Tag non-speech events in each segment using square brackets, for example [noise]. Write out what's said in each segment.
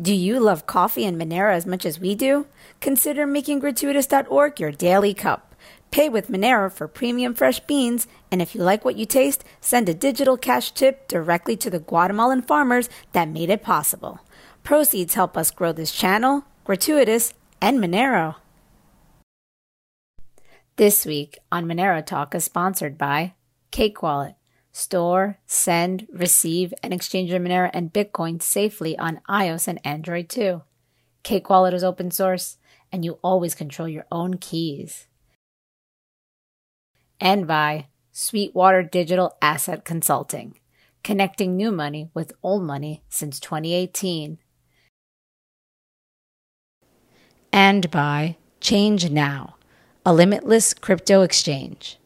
Do you love coffee and Monero as much as we do? Consider making gratuitas.org your daily cup. Pay with Monero for premium fresh beans, and if you like what you taste, send a digital cash tip directly to the Guatemalan farmers that made it possible. Proceeds help us grow this channel, Gratuitas, and Monero. This week on Monero Talk is sponsored by Cake Wallet. Store, send, receive, and exchange your Monero and Bitcoin safely on iOS and Android too. Cake Wallet is open source, and you always control your own keys. And by Sweetwater Digital Asset Consulting, connecting new money with old money since 2018. And by Change Now, a limitless crypto exchange.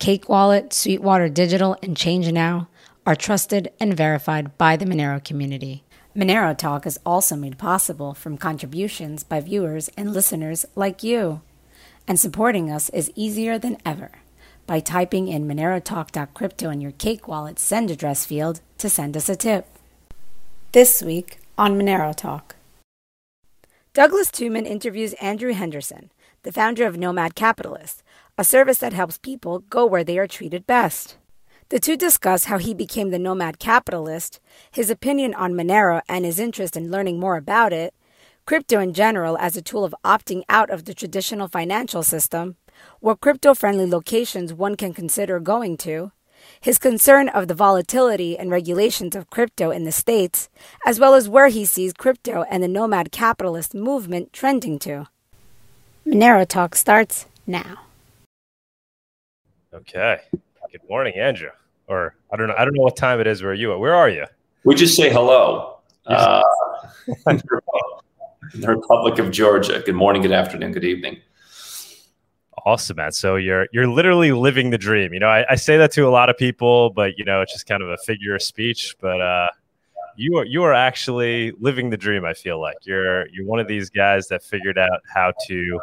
Cake Wallet, Sweetwater Digital, and Change Now are trusted and verified by the Monero community. Monero Talk is also made possible from contributions by viewers and listeners like you. And supporting us is easier than ever by typing in monerotalk.crypto in your Cake Wallet send address field to send us a tip. This week on Monero Talk. Douglas Tuman interviews Andrew Henderson, the founder of Nomad Capitalist, a service that helps people go where they are treated best. The two discuss how he became the nomad capitalist, his opinion on Monero and his interest in learning more about it, crypto in general as a tool of opting out of the traditional financial system, what crypto friendly locations one can consider going to, his concern of the volatility and regulations of crypto in the States, as well as where he sees crypto and the nomad capitalist movement trending to. Monero Talk starts now. Okay. Good morning, Andrew. Or I don't know. I don't know what time it is where are you are. Where are you? We just say hello. Uh, the Republic of Georgia. Good morning, good afternoon, good evening. Awesome, man. So you're you're literally living the dream. You know, I, I say that to a lot of people, but you know, it's just kind of a figure of speech. But uh, you are you are actually living the dream. I feel like you're you're one of these guys that figured out how to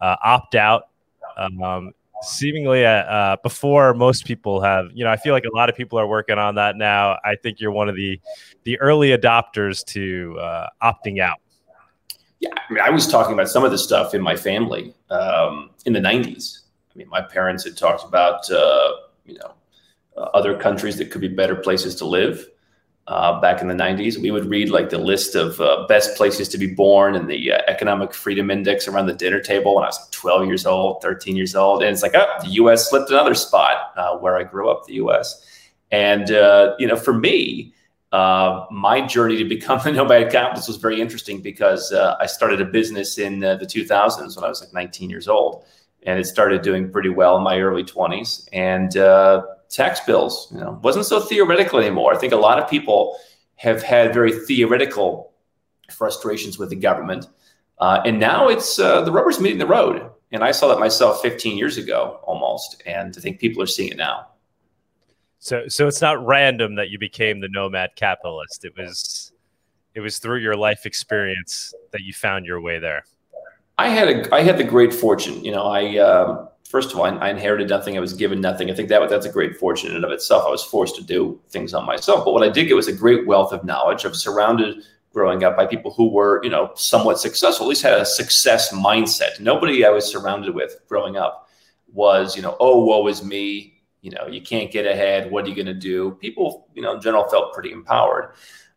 uh, opt out um, seemingly uh, uh, before most people have you know i feel like a lot of people are working on that now. I think you're one of the the early adopters to uh, opting out. Yeah i mean i was talking about some of this stuff in my family um, in the 90s i mean my parents had talked about uh, you know uh, other countries that could be better places to live uh, back in the 90s. We would read like the list of uh, best places to be born and the uh, economic freedom index around the dinner table when I was like 12 years old, 13 years old. And it's like, oh, the US slipped another spot uh, where I grew up, the US. And, uh, you know, for me, uh, my journey to become [laughs] a nomad capitalist was very interesting because I started a business in the 2000s when I was like 19 years old. And it started doing pretty well in my early 20s. And, tax bills. You know, wasn't so theoretical anymore. I think a lot of people have had very theoretical frustrations with the government, uh, and now it's uh, the rubber's meeting the road. And I saw that myself 15 years ago, almost, and I think people are seeing it now. So, so it's not random that you became the nomad capitalist. It was, it was through your life experience that you found your way there. I had a, I had the great fortune. You know, I. Um, first of all, I, inherited nothing. I was given nothing. I think that that's a great fortune in and of itself. I was forced to do things on myself. But what I did get was a great wealth of knowledge. I was surrounded growing up by people who were, you know, somewhat successful, at least had a success mindset. Nobody I was surrounded with growing up was, you know, oh, woe is me. You know, you can't get ahead. What are you going to do? People, you know, in general felt pretty empowered.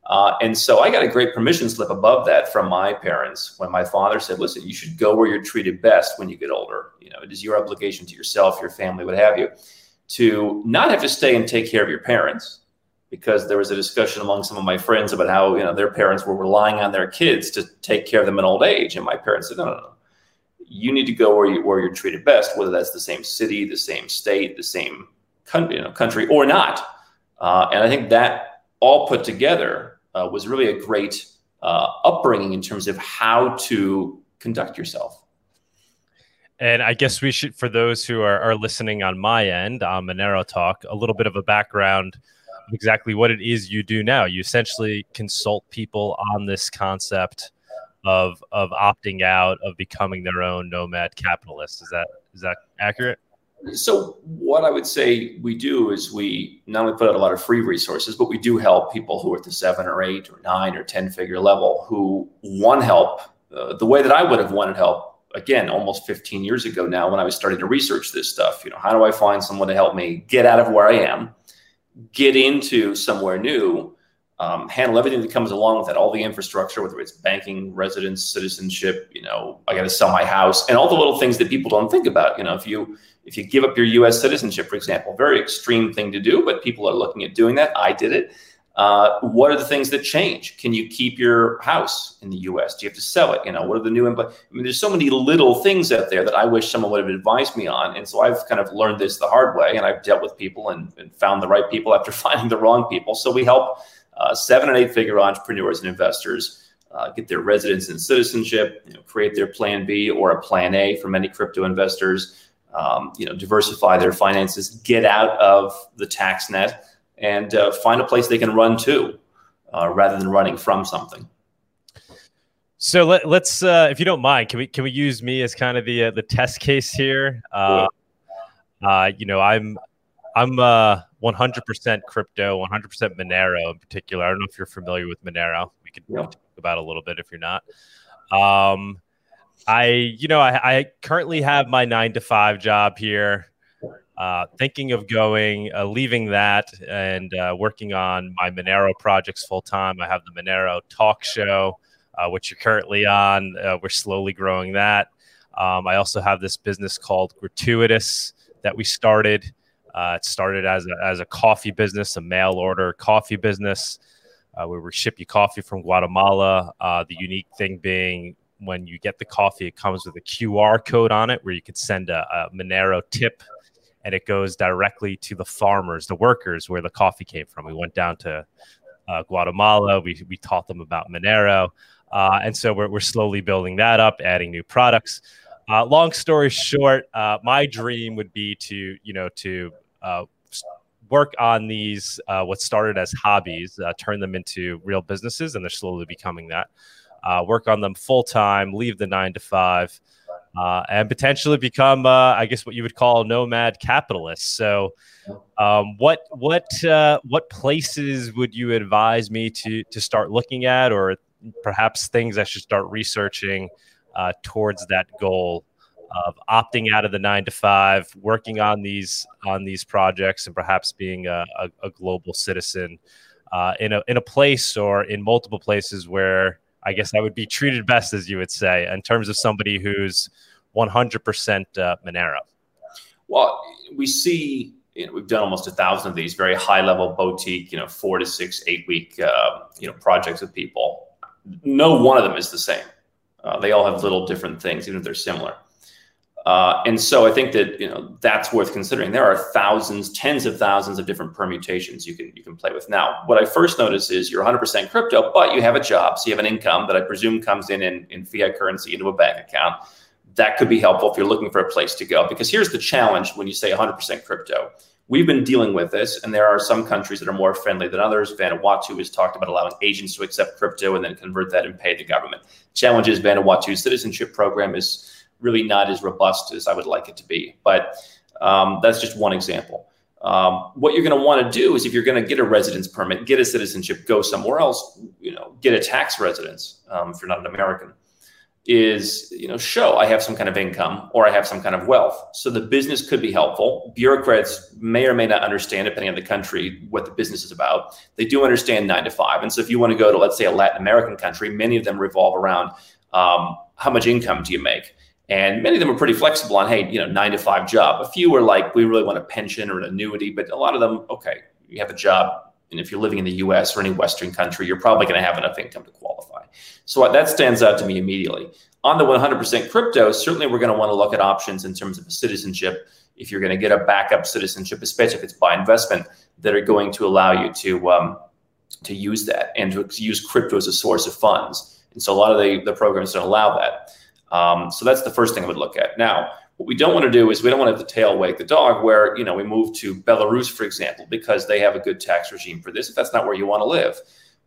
Uh, and so I got a great permission slip above that from my parents when my father said, listen, you should go where you're treated best when you get older. You know, it is your obligation to yourself, your family, what have you, to not have to stay and take care of your parents. Because there was a discussion among some of my friends about how, you know, their parents were relying on their kids to take care of them in old age. And my parents said, no, no, no. You need to go where, you, where you're treated best, whether that's the same city, the same state, the same country, you know, country or not. Uh, and I think that all put together uh, was really a great uh, upbringing in terms of how to conduct yourself. And I guess we should, for those who are, are listening on my end on Monero Talk, a little bit of a background of exactly what it is you do now. You essentially consult people on this concept of of opting out, of becoming their own nomad capitalist. Is that is that accurate? So what I would say we do is we not only put out a lot of free resources, but we do help people who are at the seven or eight or nine or ten figure level who want help uh, the way that I would have wanted help again almost 15 years ago now when I was starting to research this stuff. You know, how do I find someone to help me get out of where I am, get into somewhere new, um, handle everything that comes along with that, all the infrastructure, whether it's banking, residence, citizenship. You know, I got to sell my house, and all the little things that people don't think about. You know, if you if you give up your U.S. citizenship, for example, very extreme thing to do, but people are looking at doing that. I did it. Uh, what are the things that change? Can you keep your house in the U.S.? Do you have to sell it? You know, what are the new? Impl- I mean, there's so many little things out there that I wish someone would have advised me on, and so I've kind of learned this the hard way, and I've dealt with people and, and found the right people after [laughs] finding the wrong people. So we help uh, seven and eight figure entrepreneurs and investors uh, get their residence and citizenship, you know, create their plan B or a plan A for many crypto investors, um, you know, diversify their finances, get out of the tax net and uh, find a place they can run to uh, rather than running from something. So let, us uh, if you don't mind, can we can we use me as kind of the uh, the test case here? Uh, uh, you know, I'm I'm 100% crypto, 100% Monero in particular. I don't know if you're familiar with Monero. We could talk about a little bit if you're not. Um, I, you know, I, I currently have my nine to five job here. Uh, thinking of going, uh, leaving that, and uh, working on my Monero projects full time. I have the Monero talk show, uh, which you're currently on. Uh, we're slowly growing that. Um, I also have this business called Gratuitas that we started. it started as a, as a coffee business, a mail order coffee business. where we ship you coffee from Guatemala. the unique thing being when you get the coffee, it comes with a QR code on it where you could send a, a Monero tip and it goes directly to the farmers, the workers where the coffee came from. We went down to uh, Guatemala. We, we taught them about Monero. Uh, and so we're, we're slowly building that up, adding new products. Uh, long story short, uh, my dream would be to, you know, to uh, work on these, uh, what started as hobbies, turn them into real businesses, and they're slowly becoming that. Work on them full time, leave the nine to five, uh, and potentially become, uh, I guess, what you would call nomad capitalists. So, um, what what uh, what places would you advise me to to start looking at, or perhaps things I should start researching uh, towards that goal of opting out of the nine to five, working on these on these projects, and perhaps being a, a, a global citizen uh, in a in a place or in multiple places where I guess I would be treated best, as you would say, in terms of somebody who's 100% uh, Monero. Well, we see you know, we've done almost a thousand of these very high level boutique, you know, four to six, eight week, uh, you know, projects with people. No one of them is the same. Uh, they all have little different things, even if they're similar. Uh, and so I think that you know that's worth considering. There are thousands, tens of thousands of different permutations you can you can play with. Now, what I first notice is you're 100% crypto, but you have a job, so you have an income that I presume comes in in, in fiat currency into a bank account. That could be helpful if you're looking for a place to go. Because here's the challenge when you say 100% crypto. We've been dealing with this, and there are some countries that are more friendly than others. Vanuatu has talked about allowing agents to accept crypto and then convert that and pay the government. Challenge is Vanuatu's citizenship program is really not as robust as I would like it to be. But um, that's just one example. Um, what you're going to want to do is if you're going to get a residence permit, get a citizenship, go somewhere else, you know, get a tax residence um, if you're not an American, is, you know, show I have some kind of income or I have some kind of wealth. So the business could be helpful. Bureaucrats may or may not understand, depending on the country, what the business is about. They do understand nine to five. And so if you want to go to, let's say, a Latin American country, many of them revolve around um, how much income do you make? And many of them are pretty flexible on, hey, you know, nine to five job. A few are like, we really want a pension or an annuity, but a lot of them, okay, you have a job. And if you're living in the US or any Western country, you're probably going to have enough income to qualify. So that stands out to me immediately. On the 100% crypto, certainly we're going to want to look at options in terms of citizenship. If you're going to get a backup citizenship, especially if it's by investment, that are going to allow you to um, to use that and to use crypto as a source of funds. And so a lot of the, the programs don't allow that. Um, so that's the first thing I would look at. Now, what we don't want to do is we don't want to have the tail wag the dog where, you know, we move to Belarus, for example, because they have a good tax regime for this. If that's not where you want to live,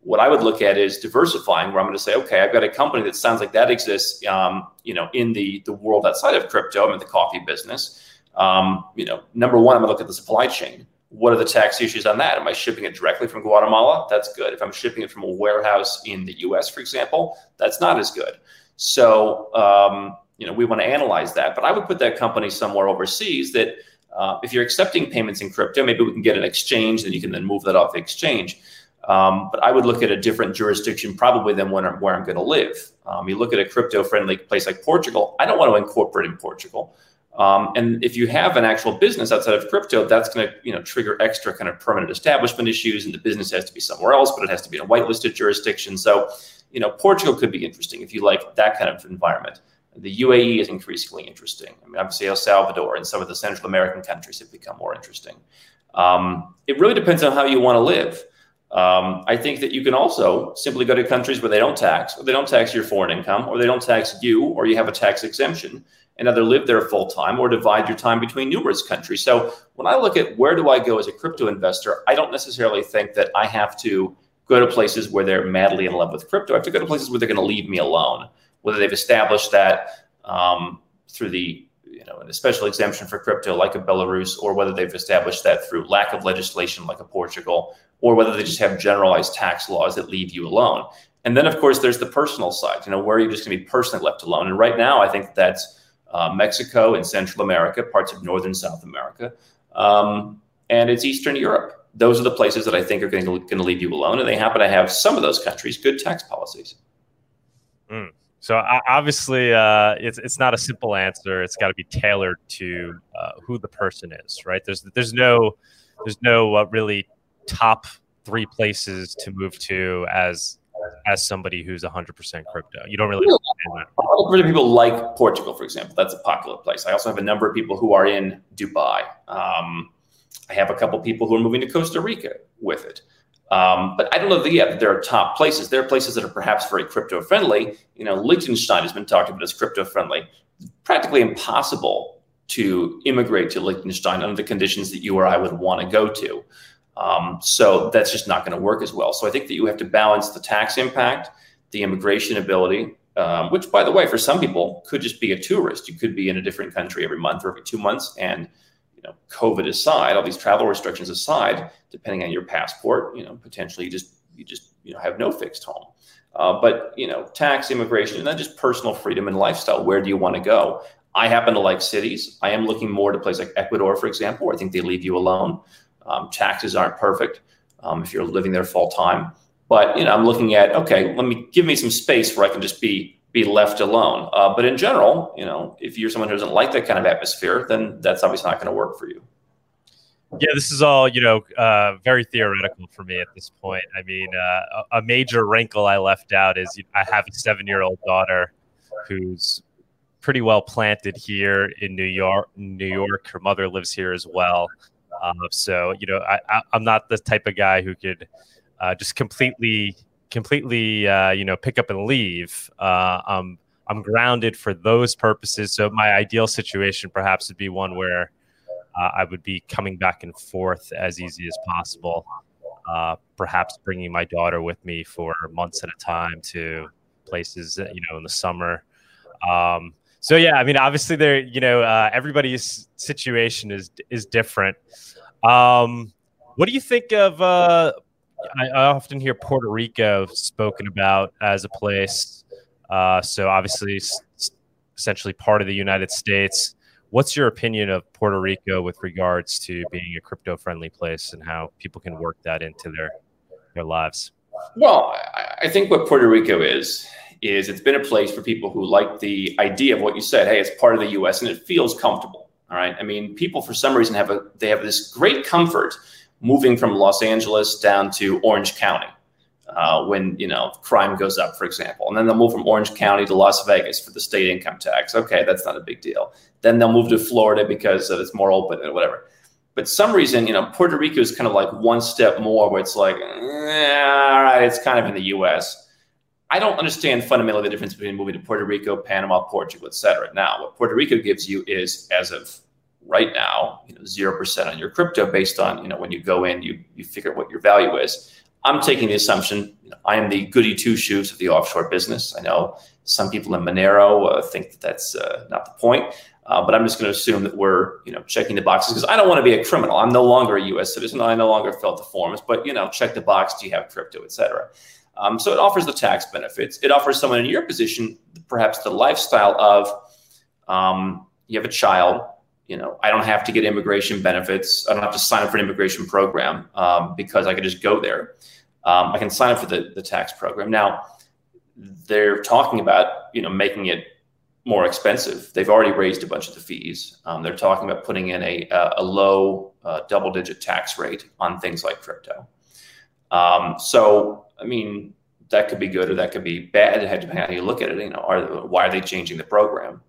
what I would look at is diversifying where I'm going to say, okay, I've got a company that sounds like that exists, um, you know, in the, the world outside of crypto. I'm in the coffee business. Um, you know, number one, I'm gonna look at the supply chain. What are the tax issues on that? Am I shipping it directly from Guatemala? That's good. If I'm shipping it from a warehouse in the U.S., for example, that's not as good. So, um, you know, we want to analyze that. But I would put that company somewhere overseas that uh, if you're accepting payments in crypto, maybe we can get an exchange, and you can then move that off the exchange. Um, but I would look at a different jurisdiction probably than where I'm, where I'm going to live. Um, you look at a crypto friendly place like Portugal, I don't want to incorporate in Portugal. Um, and if you have an actual business outside of crypto, that's going to you know trigger extra kind of permanent establishment issues, and the business has to be somewhere else, but it has to be in a whitelisted jurisdiction. So, you know, Portugal could be interesting if you like that kind of environment. The UAE is increasingly interesting. I mean, obviously El Salvador and some of the Central American countries have become more interesting. Um, it really depends on how you want to live. Um, I think that you can also simply go to countries where they don't tax, or they don't tax your foreign income, or they don't tax you, or you have a tax exemption, and either live there full time or divide your time between numerous countries. So when I look at where do I go as a crypto investor, I don't necessarily think that I have to go to places where they're madly in love with crypto. I have to go to places where they're going to leave me alone, whether they've established that um, through the you know, a special exemption for crypto like a Belarus, or whether they've established that through lack of legislation like a Portugal, or whether they just have generalized tax laws that leave you alone. And then, of course, there's the personal side. You know, where are you just going to be personally left alone? And right now, I think that's uh, Mexico and Central America, parts of Northern South America, um, and it's Eastern Europe. Those are the places that I think are going to, going to leave you alone, and they happen to have some of those countries good tax policies. Mm. So obviously, uh, it's it's not a simple answer. It's got to be tailored to uh, who the person is, right? There's there's no there's no uh, really top three places to move to as as somebody who's 100% crypto. You don't really. A lot of people like Portugal, for example. That's a popular place. I also have a number of people who are in Dubai. Um, I have a couple people who are moving to Costa Rica with it. Um, but I don't know that yet there are top places. There are places that are perhaps very crypto friendly. You know, Liechtenstein has been talked about as crypto friendly. Practically impossible to immigrate to Liechtenstein under the conditions that you or I would want to go to. Um, so that's just not going to work as well. So I think that you have to balance the tax impact, the immigration ability, um, which, by the way, for some people could just be a tourist. You could be in a different country every month or every two months, and you know, COVID aside, all these travel restrictions aside, depending on your passport, you know, potentially you just you just you know have no fixed home. Uh, but you know, tax, immigration, and then just personal freedom and lifestyle. Where do you want to go? I happen to like cities. I am looking more to places like Ecuador, for example, I think they leave you alone. Um, taxes aren't perfect um, if you're living there full time. But you know, I'm looking at okay, let me give me some space where I can just be be left alone. Uh, but in general, you know, if you're someone who doesn't like that kind of atmosphere, then that's obviously not going to work for you. Yeah, this is all you know, uh, very theoretical for me at this point. I mean, uh, a major wrinkle I left out is I have a seven-year-old daughter who's pretty well planted here in New York. New York, her mother lives here as well. Uh, so you know, I, am not the type of guy who could uh, just completely completely uh, you know pick up and leave. Uh, I'm I'm grounded for those purposes. So my ideal situation perhaps would be one where uh, I would be coming back and forth as easy as possible. Uh, perhaps bringing my daughter with me for months at a time to places you know in the summer. Um, so yeah, I mean, obviously there, you know, uh, everybody's situation is is different. Um, what do you think of uh, I, I, often hear Puerto Rico spoken about as a place. Uh, so obviously, essentially part of the United States. What's your opinion of Puerto Rico with regards to being a crypto-friendly place and how people can work that into their their lives? Well, I think what Puerto Rico is is it's been a place for people who like the idea of what you said. Hey, it's part of the U.S. and it feels comfortable. All right. I mean, people for some reason have a they have this great comfort moving from Los Angeles down to Orange County uh, when you know crime goes up, for example, and then they'll move from Orange County to Las Vegas for the state income tax. Okay, that's not a big deal. Then they'll move to Florida because it's more open and whatever. But some reason, you know, Puerto Rico is kind of like one step more, where it's like, eh, all right, it's kind of in the U.S. I don't understand fundamentally the difference between moving to Puerto Rico, Panama, Portugal, et cetera. Now, what Puerto Rico gives you is, as of right now, you know, zero percent on your crypto based on you know when you go in, you you figure what your value is. I'm taking the assumption you know, I am the goody two shoes of the offshore business. I know some people in Monero uh, think that that's uh, not the point. Uh, but I'm just going to assume that we're, you know, checking the boxes because I don't want to be a criminal. I'm no longer a U.S. citizen. I no longer fill the forms, but you know, check the box. Do you have crypto, et cetera? Um, so it offers the tax benefits. It offers someone in your position perhaps the lifestyle of um, you have a child. You know, I don't have to get immigration benefits. I don't have to sign up for an immigration program um, because I can just go there. Um, I can sign up for the, the tax program. Now, they're talking about you know making it more expensive. They've already raised a bunch of the fees. Um, they're talking about putting in a, a low uh, double digit tax rate on things like crypto. Um, so, I mean, that could be good or that could be bad, depending on how you look at it. You know, are, why are they changing the program?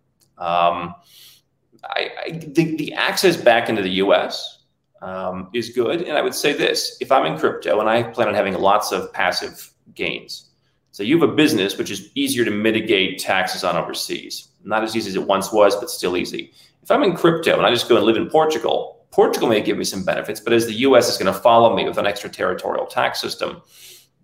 I, I the, the access back into the U.S. Um, is good, and I would say this: if I'm in crypto and I plan on having lots of passive gains, so you have a business which is easier to mitigate taxes on overseas. Not as easy as it once was, but still easy. If I'm in crypto and I just go and live in Portugal, Portugal may give me some benefits, but as the US is going to follow me with an extraterritorial tax system,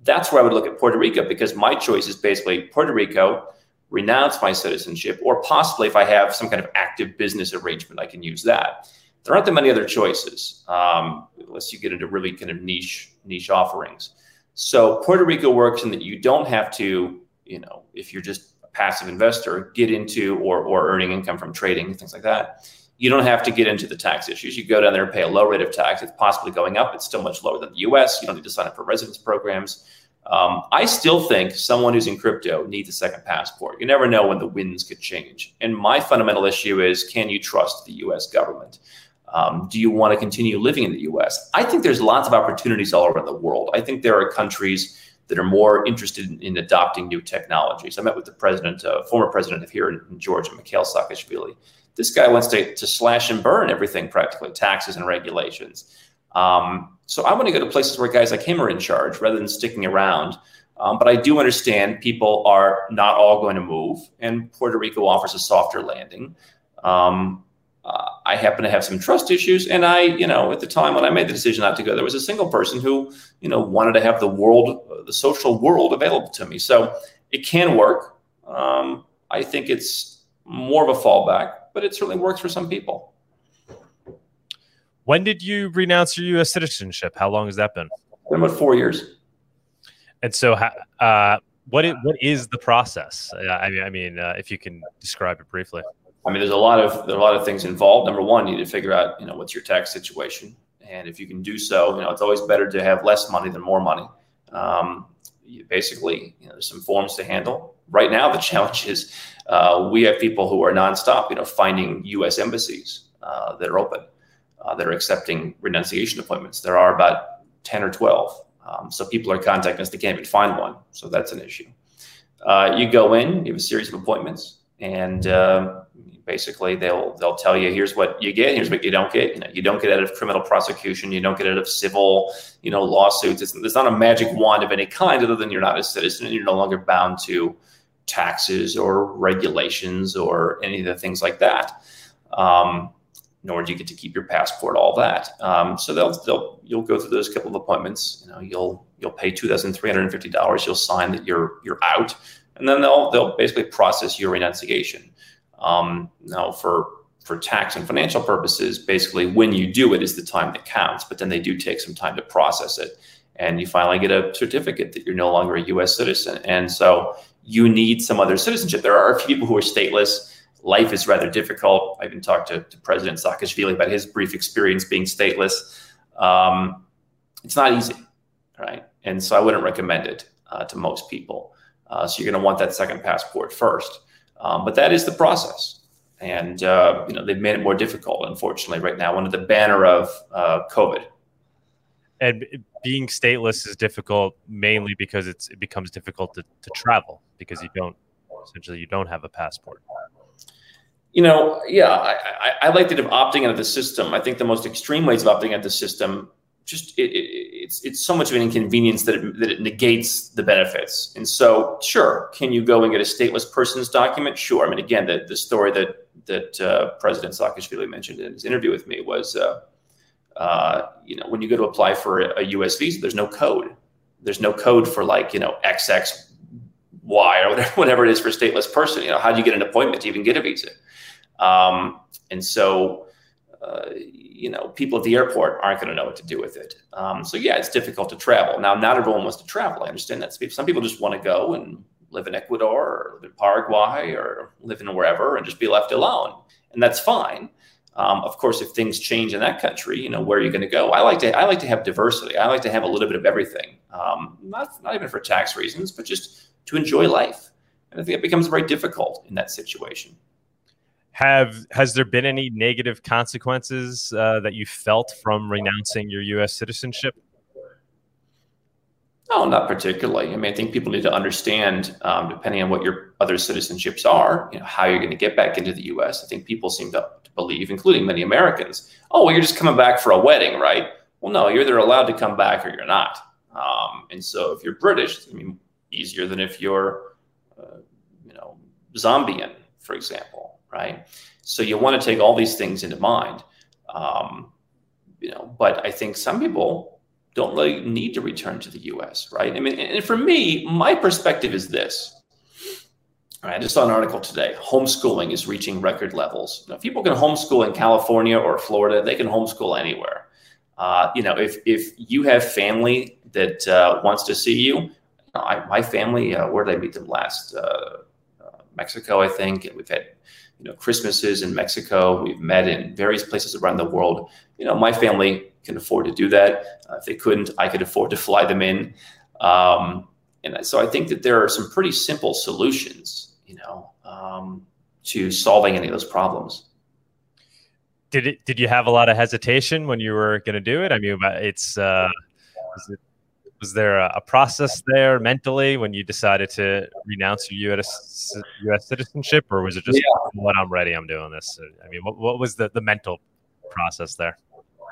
that's where I would look at Puerto Rico because my choice is basically Puerto Rico, renounce my citizenship, or possibly if I have some kind of active business arrangement, I can use that. There aren't that many other choices um, unless you get into really kind of niche niche offerings. So Puerto Rico works in that you don't have to, you know, if you're just a passive investor, get into or or earning income from trading things like that. You don't have to get into the tax issues. You go down there and pay a low rate of tax. It's possibly going up. It's still much lower than the U.S. You don't need to sign up for residence programs. Um, I still think someone who's in crypto needs a second passport. You never know when the winds could change. And my fundamental issue is can you trust the US government? Um, do you want to continue living in the US? I think there's lots of opportunities all around the world. I think there are countries that are more interested in, in adopting new technologies. I met with the president, uh, former president of here in, in Georgia, Mikhail Saakashvili. This guy wants to, to slash and burn everything practically, taxes and regulations. Um, so I want to go to places where guys like him are in charge rather than sticking around. Um, but I do understand people are not all going to move, and Puerto Rico offers a softer landing. Um, uh, I happen to have some trust issues, and I, you know, at the time when I made the decision not to go, there was a single person who, you know, wanted to have the world, the social world available to me. So it can work. Um, I think it's more of a fallback, but it certainly works for some people. When did you renounce your U.S. citizenship? How long has that been? Been about four years. And so, uh, what is, what is the process? I mean, I mean, uh, if you can describe it briefly. I mean, there's a lot of there are a lot of things involved. Number one, you need to figure out, you know, what's your tax situation, and if you can do so, you know, it's always better to have less money than more money. Um, basically, you know, there's some forms to handle. Right now, the [laughs] challenge is uh, we have people who are nonstop, you know, finding U.S. embassies uh, that are open, uh, that are accepting renunciation appointments. There are about ten or twelve, um, so people are contacting us. They can't even find one, so that's an issue. Uh, you go in, you have a series of appointments, and um, basically they'll they'll tell you here's what you get here's what you don't get you know you don't get out of criminal prosecution you don't get out of civil you know lawsuits it's, it's not a magic wand of any kind other than you're not a citizen and you're no longer bound to taxes or regulations or any of the things like that um, nor do you get to keep your passport all that um, so they'll they'll you'll go through those couple of appointments you know you'll you'll pay $2350 you'll sign that you're you're out and then they'll they'll basically process your renunciation um, now, for for tax and financial purposes, basically when you do it is the time that counts. But then they do take some time to process it, and you finally get a certificate that you're no longer a U.S. citizen. And so you need some other citizenship. There are a few people who are stateless. Life is rather difficult. I even talked to, to President Saakashvili about his brief experience being stateless. Um, it's not easy, right? And so I wouldn't recommend it uh, to most people. Uh, so you're going to want that second passport first. Um, but that is the process. And, uh, you know, they've made it more difficult, unfortunately, right now, under the banner of uh, COVID. And being stateless is difficult mainly because it's, it becomes difficult to, to travel because you don't, essentially, you don't have a passport. You know, yeah, I, I, I that of opting out of the system. I think the most extreme ways of opting out of the system just it, it, it's it's so much of an inconvenience that it, that it negates the benefits. And so, sure, can you go and get a stateless person's document? Sure. I mean, again, the, the story that that uh, President Saakashvili mentioned in his interview with me was, uh, uh, you know, when you go to apply for a, U.S. visa, there's no code. There's no code for like you know XXY or whatever, [laughs] whatever it is for stateless person. You know, how do you get an appointment to even get a visa? Um, and so, uh, you know, people at the airport aren't going to know what to do with it. Um, so yeah, it's difficult to travel. Now, not everyone wants to travel. I understand that. Some people just want to go and live in Ecuador or live in Paraguay or live in wherever and just be left alone, and that's fine. Um, of course, if things change in that country, you know where are you going to go? I like to I like to have diversity. I like to have a little bit of everything. Um, not not even for tax reasons, but just to enjoy life. And I think it becomes very difficult in that situation. Have has there been any negative consequences uh, that you felt from renouncing your U.S. citizenship? No, not particularly. I mean, I think people need to understand, um, depending on what your other citizenships are, you know, how you're going to get back into the U.S. I think people seem to, to believe, including many Americans, oh, well, you're just coming back for a wedding, right? Well, no, you're either allowed to come back or you're not. Um, and so, if you're British, I mean, easier than if you're, uh, you know, Zambian, for example, right? So you want to take all these things into mind. Um, you know, but I think some people don't really need to return to the US, right? I mean, and for me, my perspective is this. I just saw an article today. Homeschooling is reaching record levels. Now, if people can homeschool in California or Florida, they can homeschool anywhere. Uh, you know, if if you have family that uh, wants to see you, I, my family, uh, where did I meet them last? Uh, uh, Mexico, I think. We've had you know Christmases in Mexico. We've met in various places around the world. You know, my family can afford to do that. Uh, if they couldn't, I could afford to fly them in. Um, and so I think that there are some pretty simple solutions, you know, um, to solving any of those problems. Did it? Did you have a lot of hesitation when you were going to do it? I mean, it's uh, it, was there a, a, process there mentally when you decided to renounce your U.S. U.S. citizenship, or was it just yeah. when I'm ready, I'm doing this? I mean, what, what was the the mental process there?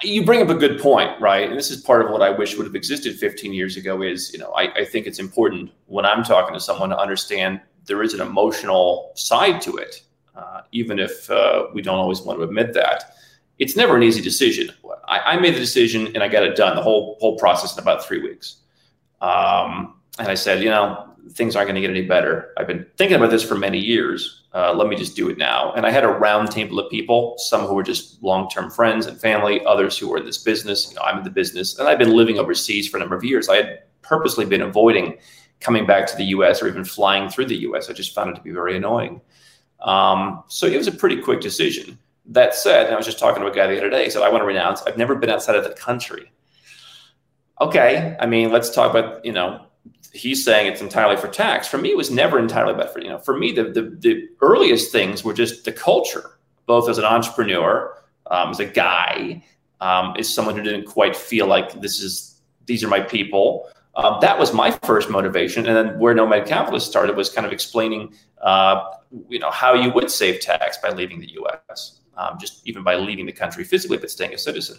you bring up a good point, right? And this is part of what I wish would have existed 15 years ago. Is you know, I, I think it's important when I'm talking to someone to understand there is an emotional side to it, uh, even if uh, we don't always want to admit that. It's never an easy decision. I, I, made the decision and I got it done. The whole whole process in about three weeks. Um, and I said, you know, things aren't going to get any better. I've been thinking about this for many years. Uh, let me just do it now. And I had a round table of people, some who were just long term friends and family, others who were in this business. You know, I'm in the business, and I've been living overseas for a number of years. I had purposely been avoiding coming back to the US or even flying through the US. I just found it to be very annoying. Um, so it was a pretty quick decision. That said, I was just talking to a guy the other day. He said, I want to renounce. I've never been outside of the country. Okay. I mean, let's talk about, you know, he's saying it's entirely for tax. For me, it was never entirely about for you know. For me, the the, the earliest things were just the culture, both as an entrepreneur, um, as a guy, um, as someone who didn't quite feel like this is these are my people. Um, that was my first motivation, and then where Nomad Capitalist started was kind of explaining, uh, you know, how you would save tax by leaving the U.S. Um, just even by leaving the country physically, but staying a citizen.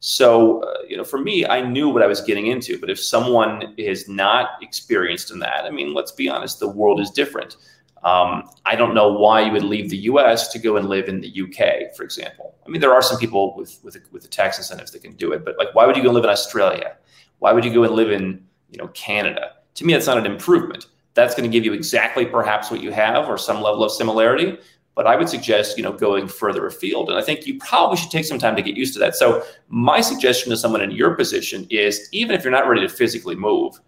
So, uh, you know, for me, I knew what I was getting into. But if someone is not experienced in that, I mean, let's be honest, the world is different. Um, I don't know why you would leave the U.S. to go and live in the U.K., for example. I mean, there are some people with with with the tax incentives that can do it, but like, why would you go live in Australia? Why would you go and live in you know Canada? To me, that's not an improvement. That's going to give you exactly perhaps what you have or some level of similarity, but I would suggest, you know, going further afield. And I think you probably should take some time to get used to that. So my suggestion to someone in your position is even if you're not ready to physically move,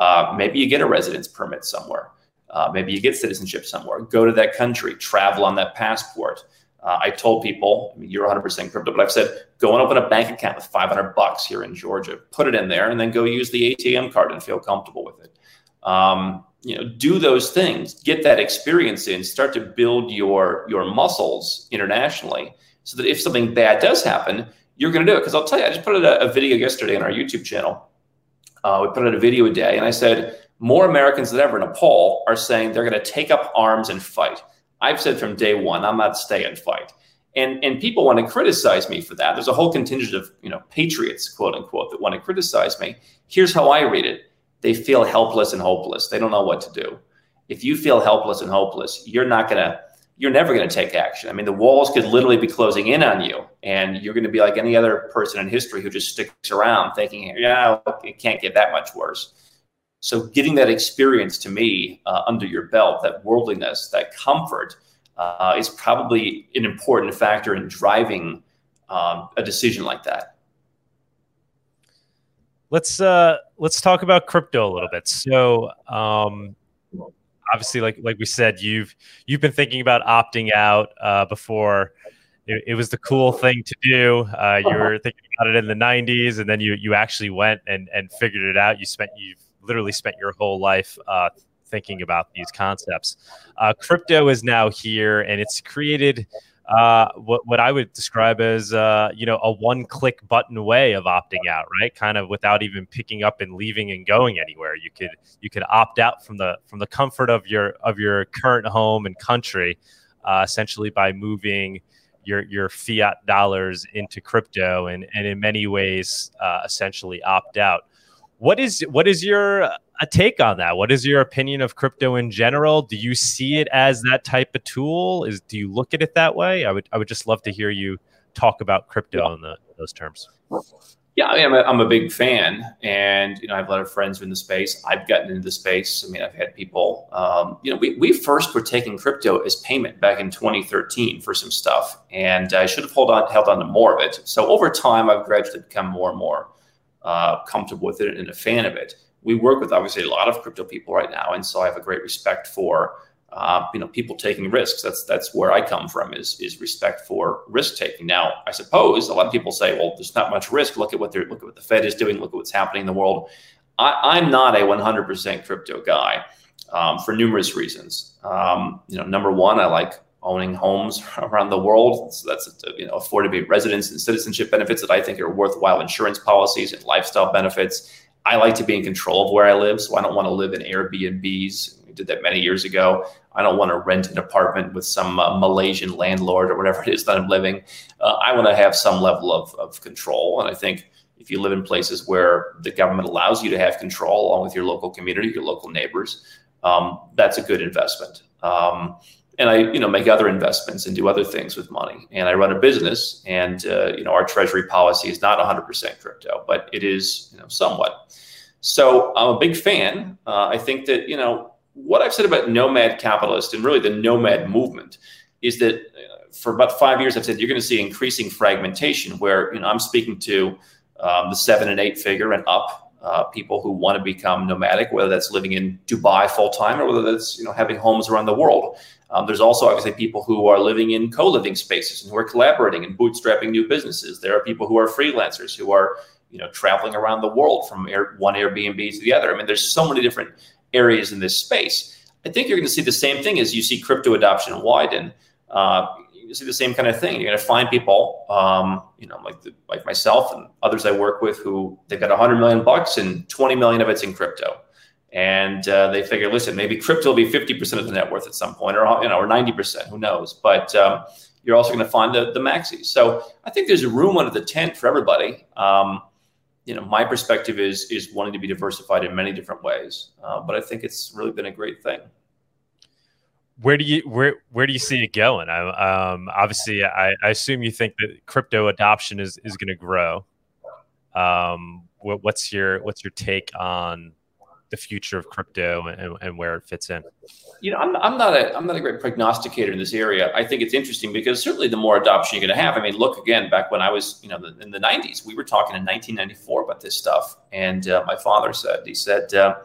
uh, maybe you get a residence permit somewhere. Uh, maybe you get citizenship somewhere. Go to that country, travel on that passport. Uh, I told people, I mean, you're 100% crypto, but I've said, go and open a bank account with 500 bucks here in Georgia, put it in there, and then go use the ATM card and feel comfortable with it. Um, you know do those things get that experience in start to build your your muscles internationally so that if something bad does happen you're going to do it. Because i'll tell you i just put out a, a, video yesterday on our youtube channel. Uh, we put out a video a day and i said more americans than ever in a poll are saying they're going to take up arms and fight. I've said from day one i'm not stay and fight. And and people want to criticize me for that. There's a whole contingent of you know patriots quote unquote that want to criticize me. Here's how i read it they feel helpless and hopeless. They don't know what to do. If you feel helpless and hopeless, you're not going to, you're never going to take action. I mean, the walls could literally be closing in on you, and you're going to be like any other person in history who just sticks around thinking, yeah, it can't get that much worse. So, getting that experience to me uh, under your belt, that worldliness, that comfort, uh, is probably an important factor in driving um, a decision like that. Let's uh, let's talk about crypto a little bit. So, um, obviously, like like we said, you've you've been thinking about opting out uh, before. It, it, was the cool thing to do. Uh, you were thinking about it in the '90s, and then you you actually went and and figured it out. You spent you've literally spent your whole life uh, thinking about these concepts. Uh, crypto is now here, and it's created uh, what what I would describe as uh, you know a one click button away of opting out, right? Kind of without even picking up and leaving and going anywhere. You could you could opt out from the from the comfort of your of your current home and country, uh, essentially by moving your your fiat dollars into crypto and and in many ways uh, essentially opt out. What is what is your a take on that. What is your opinion of crypto in general? Do you see it as that type of tool? Is do you look at it that way? I would I would just love to hear you talk about crypto yeah. in the, those terms. Yeah, I mean, I'm, a, I'm a big fan, and you know, I have a lot of friends in the space. I've gotten into the space. I mean, I've had people. Um, you know, we we first were taking crypto as payment back in 2013 for some stuff, and I should have held on held on to more of it. So over time, I've gradually become more and more uh, comfortable with it and a fan of it we work with obviously a lot of crypto people right now, and so I have a great respect for uh, you know people taking risks. That's that's where I come from is is respect for risk taking. Now, I suppose a lot of people say, well, there's not much risk. Look at what they're look at what the Fed is doing. Look at what's happening in the world. I, am not a 100% crypto guy um, for numerous reasons. Um, you know, number one, I like owning homes [laughs] around the world. So that's you know affordable residence and citizenship benefits that I think are worthwhile insurance policies and lifestyle benefits. I like to be in control of where I live, so I don't want to live in Airbnbs. We did that many years ago. I don't want to rent an apartment with some uh, Malaysian landlord or whatever [laughs] it is that I'm living. Uh, I want to have some level of, of control. And I think if you live in places where the government allows you to have control along with your local community, your local neighbors, um, that's a good investment. Um, and I, you know, make other investments and do other things with money. And I run a business, and uh, you know, our treasury policy is not 100% crypto, but it is, you know, somewhat. So I'm a big fan. Uh, I think that you know what I've said about nomad capitalist and really the nomad movement is that uh, for about five years I've said you're going to see increasing fragmentation, where you know I'm speaking to um, the seven and eight figure and up uh, people who want to become nomadic, whether that's living in Dubai full time or whether that's you know having homes around the world. Um, there's also obviously people who are living in co-living spaces and who are collaborating and bootstrapping new businesses. There are people who are freelancers who are you know traveling around the world from air, one Airbnb to the other. I mean, there's so many different areas in this space. I think you're going to see the same thing as you see crypto adoption widen. Uh, you see the same kind of thing. You're going to find people, um, you know, like the, like myself and others I work with, who they've got 100 million bucks and 20 million of it's in crypto, and uh, they figure, listen, maybe crypto will be 50 percent of the net worth at some point, or you know, or 90 percent, who knows? But um, you're also going to find the the maxis. So I think there's a room under the tent for everybody. Um, you know, my perspective is is wanting to be diversified in many different ways, uh, but I think it's really been a great thing where do you where where do you see it going? I, um, obviously, I, I, assume you think that crypto adoption is is going to grow. Um, what, what's your what's your take on the future of crypto and, and where it fits in? You know, I'm, I'm not a I'm not a great prognosticator in this area. I think it's interesting because certainly the more adoption you're going to have. I mean, look again back when I was you know in the 90s, we were talking in 1994 about this stuff, and uh, my father said he said. Uh,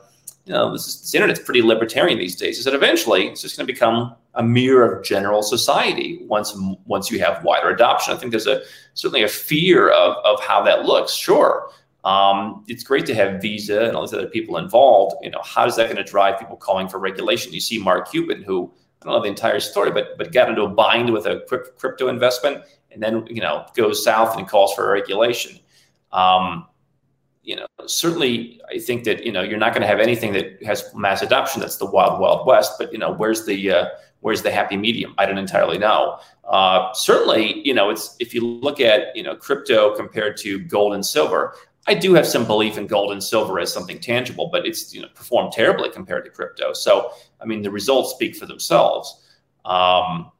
you know, this, is, this internet's pretty libertarian these days. Is that eventually it's just going to become a mirror of general society once once you have wider adoption. I think there's a certainly a fear of of how that looks. Sure, um, it's great to have Visa and all these other people involved. You know, how is that going to drive people calling for regulation? You see Mark Cuban, who I don't know the entire story, but but got into a bind with a crypto investment, and then you know goes south and calls for regulation. Um, you know, certainly I think that, you know, you're not going to have anything that has mass adoption. That's the wild, wild west. But, you know, where's the, uh, where's the happy medium? I don't entirely know. Uh, certainly, you know, it's, if you look at, you know, crypto compared to gold and silver, I do have some belief in gold and silver as something tangible, but it's, you know, performed terribly compared to crypto. So, I mean, the results speak for themselves. Um,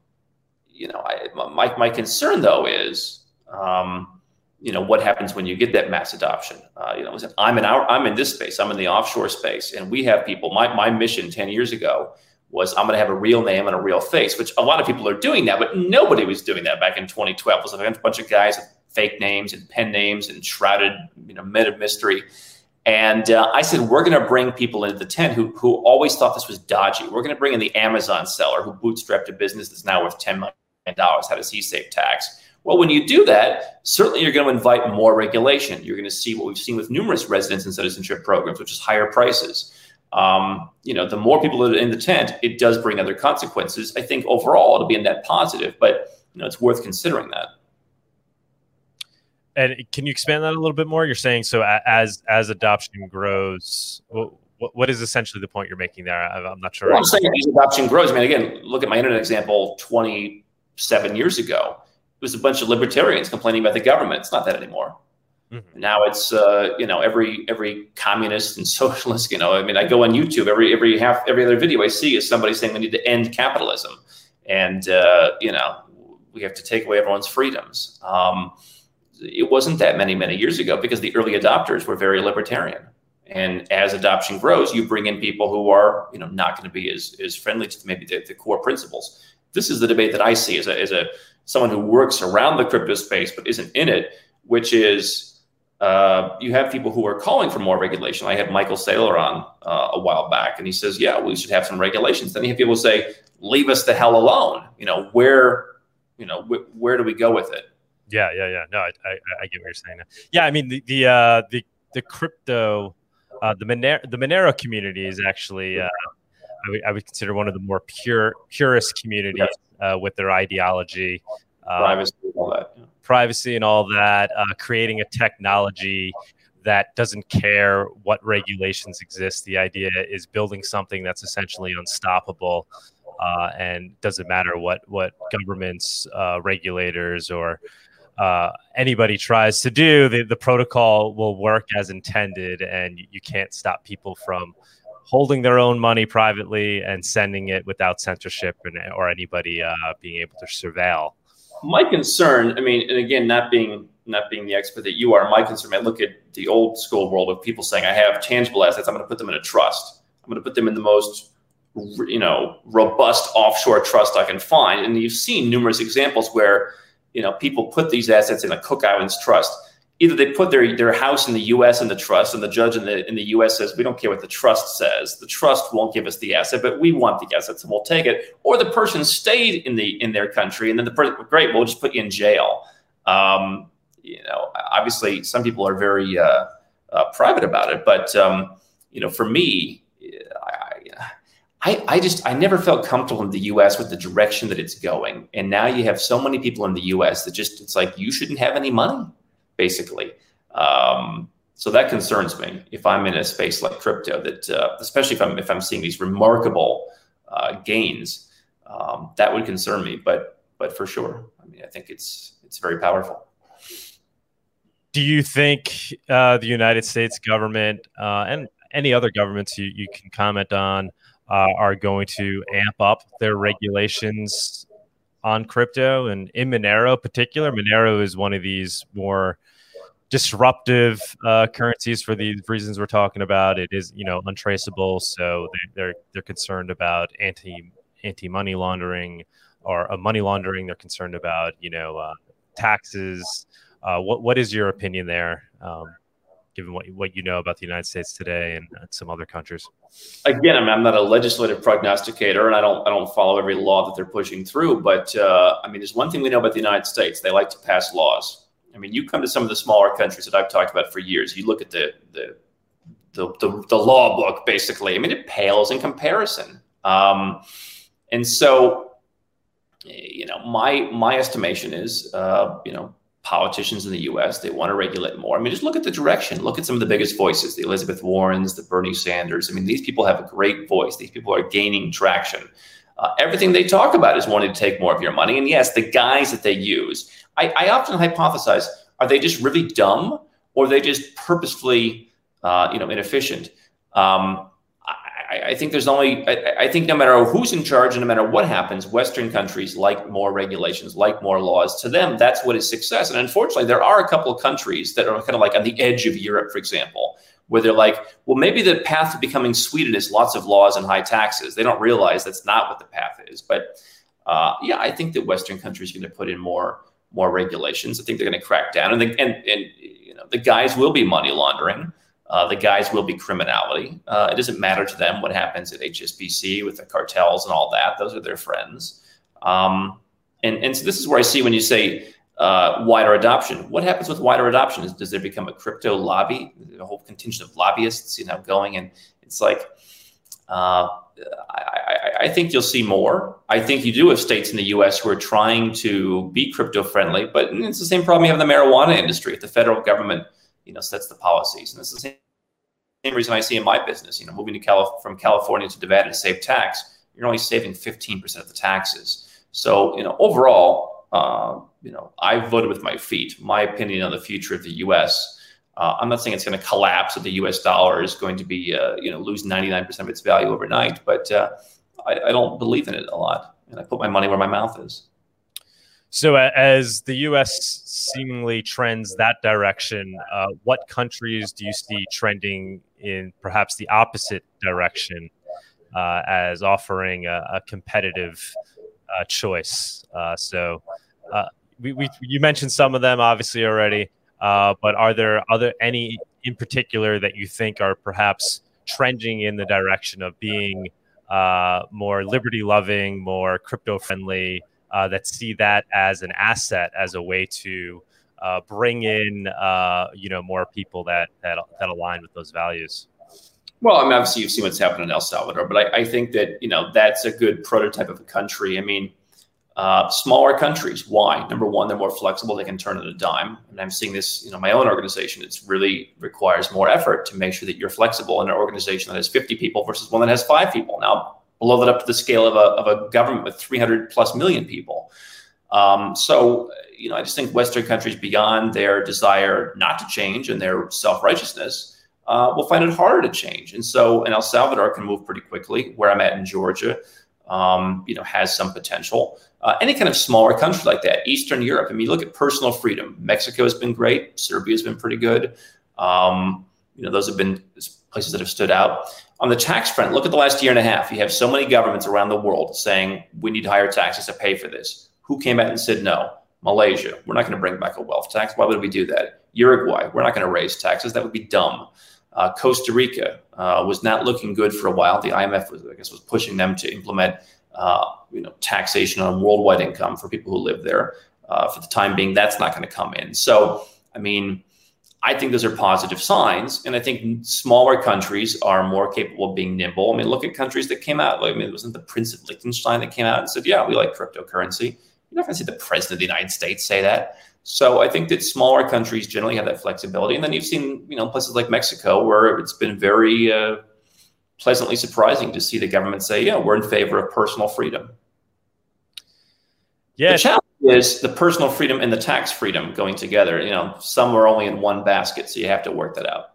you know, I, my, my concern though is, um, you know what happens when you get that mass adoption uh, you know i'm in our i'm in this space i'm in the offshore space and we have people my, my mission 10 years ago was I'm going to have a real name and a real face, which a lot of people are doing now, but nobody was doing that back in 2012. It was a bunch of guys with fake names and pen names and shrouded, you know, of mystery. And uh, I said, we're going to bring people into the tent who, who always thought this was dodgy. We're going to bring in the Amazon seller who bootstrapped a business that's now worth $10 million. How does he save tax? Well, when you do that, certainly you're going to invite more regulation. You're going to see what we've seen with numerous residence and citizenship programs, which is higher prices. Um, you know, the more people that are in the tent, it does bring other consequences. I think overall it'll be a net positive, but you know, it's worth considering that. And can you expand that a little bit more? You're saying so as as adoption grows, what, what is essentially the point you're making there? I'm not sure. Well, I'm saying as adoption grows. I mean, again, look at my internet example 27 years ago. It was a bunch of libertarians complaining about the government. It's not that anymore. Mm-hmm. Now it's uh, you know every every communist and [laughs] socialist. You know, I mean, I go on YouTube every every half every other video I see is somebody saying we need to end capitalism, and uh, you know we have to take away everyone's freedoms. Um, it wasn't that many many years ago because the early adopters were very libertarian and as adoption grows you bring in people who are you know not going to be as, as friendly to maybe the, the, core principles this is the debate that i see as a, as a someone who works around the crypto space but isn't in it which is uh, you have people who are calling for more regulation. I had Michael Saylor on uh, a while back, and he says, "Yeah, we should have some regulations." Then you have people say, "Leave us the hell alone." You know, where, you know, wh- where do we go with it? Yeah, yeah, yeah. No, I, I, I get what you're saying. Yeah, I mean the the uh, the the crypto, uh, the Monero the Monero community is actually uh, I, would, consider one of the more pure purest communities uh, with their ideology, uh, privacy, all that, yeah. privacy, and all that. Uh, creating a technology that doesn't care what regulations exist. The idea is building something that's essentially unstoppable. Uh, and doesn't matter what what governments, uh, regulators, or uh, anybody tries to do, the, the protocol will work as intended, and you, you can't stop people from holding their own money privately and sending it without censorship and, or anybody uh, being able to surveil. My concern, I mean, and again, not being not being the expert that you are, my concern. I look at the old school world of people saying, "I have tangible assets. I'm going to put them in a trust. I'm going to put them in the most, you know, robust offshore trust I can find." And you've seen numerous examples where you know, people put these assets in a Cook Islands trust. Either they put their, their house in the U.S. in the trust, and the judge in the in the U.S. says we don't care what the trust says. The trust won't give us the asset, but we want the assets and we'll take it. Or the person stayed in the in their country, and then the person, great, we'll just put you in jail. Um, you know, obviously, some people are very uh, uh, private about it, but um, you know, for me, I, I just I never felt comfortable in the US with the direction that it's going. And now you have so many people in the US that just it's like you shouldn't have any money, basically. Um, so that concerns me if I'm in a space like crypto that uh, especially if I'm if I'm seeing these remarkable uh, gains, um, that would concern me. But but for sure, I mean I think it's it's very powerful. Do you think uh, the United States government uh, and any other governments you, you can comment on uh, are going to amp up their regulations on crypto and in Monero in particular. Monero is one of these more disruptive uh, currencies for the reasons we're talking about. It is, you know, untraceable, so they, are they're concerned about anti anti money laundering or uh, money laundering. They're concerned about, you know, uh, taxes. Uh, what what is your opinion there? Um, given what what you know about the United States today and, some other countries? Again, I mean, I'm not a legislative prognosticator, and I don't I don't follow every law that they're pushing through. But uh, I mean, there's one thing we know about the United States: they like to pass laws. I mean, you come to some of the smaller countries that I've talked about for years. You look at the the the, the, the law book, basically. I mean, it pales in comparison. Um, and so, you know, my my estimation is, uh, you know, politicians in the US. They want to regulate more. I mean, just look at the direction. Look at some of the biggest voices, the Elizabeth Warrens, the Bernie Sanders. I mean, these people have a great voice. These people are gaining traction. Uh, everything they talk about is wanting to take more of your money. And yes, the guys that they use, I, I often hypothesize, are they just really dumb or are they just purposefully, uh, you know, inefficient? Um, I, think there's only, I, I, think no matter who's in charge and no matter what happens, Western countries like more regulations, like more laws. To them, that's what is success. And unfortunately, there are a couple of countries that are kind of like on the edge of Europe, for example, where they're like, well, maybe the path to becoming Sweden is lots of laws and high taxes. They don't realize that's not what the path is. But uh, yeah, I think that Western countries are going to put in more more regulations. I think they're going to crack down, and the, and and you know the guys will be money laundering. Uh, the guys will be criminality. Uh, it doesn't matter to them what happens at HSBC with the cartels and all that. Those are their friends. Um, and, and so this is where I see when you say uh, wider adoption. What happens with wider adoption? Is, does there become a crypto lobby, a whole contingent of lobbyists, you know, going? And it's like, uh, I, I, I, think you'll see more. I think you do have states in the U.S. who are trying to be crypto friendly, but it's the same problem you have in the marijuana industry. If the federal government, you know, sets the policies, and it's the same, same reason I see in my business. You know, moving to Calif- from California to Nevada to save tax, you're only saving 15% of the taxes. So, you know, overall, uh, you know, I voted with my feet. My opinion on the future of the U.S. Uh, I'm not saying it's going to collapse, that the U.S. dollar is going to be, uh, you know, lose 99% of its value overnight, but uh, I, I, don't believe in it a lot, and I put my money where my mouth is. So, as the U.S. seemingly trends that direction, uh, what countries do you see trending in perhaps the opposite direction, uh, as offering a, a competitive uh, choice. Uh, so uh, we, we, you mentioned some of them obviously already, uh, but are there other any in particular that you think are perhaps trending in the direction of being more liberty loving, more crypto friendly, uh, that see that as an asset, as a way to bring in you know more people that that that align with those values? Well, I mean, obviously you've seen what's happened in El Salvador, but I, I think that you know that's a good prototype of a country. I mean, uh, smaller countries. Why? Number one, they're more flexible. They can turn it a dime. And I'm seeing this, you know, my own organization. It really requires more effort to make sure that you're flexible in an organization that has 50 people versus one that has five people. Now, blow that up to the scale of a, of a government with 300 plus million people. Um, so, you know, I just think Western countries, beyond their desire not to change and their self righteousness, uh, will find it harder to change. And so, and El Salvador can move pretty quickly. Where I'm at in Georgia, um, you know, has some potential. Uh, any kind of smaller country like that, Eastern Europe. I mean, look at personal freedom. Mexico has been great. Serbia has been pretty good. Um, you know, those have been places that have stood out. On the tax front, look at the last year and a half. You have so many governments around the world saying we need higher taxes to pay for this. Who came out and said no? Malaysia, we're not going to bring back a wealth tax. Why would we do that? Uruguay, we're not going to raise taxes. That would be dumb. Uh, Costa Rica uh, was not looking good for a while. The IMF was, I guess, was pushing them to implement, uh, you know, taxation on worldwide income for people who live there. Uh, for the time being, that's not going to come in. So, I mean, I think those are positive signs, and I think smaller countries are more capable of being nimble. I mean, look at countries that came out. Like, I mean, it wasn't the Prince of Liechtenstein that came out and said, "Yeah, we like cryptocurrency." You're not going to see the president of the United States say that. So I think that smaller countries generally have that flexibility, and then you've seen you know places like Mexico where it's been very uh, pleasantly surprising to see the government say, "Yeah, we're in favor of personal freedom." Yeah. The challenge is the personal freedom and the tax freedom going together. You know, some are only in one basket, so you have to work that out.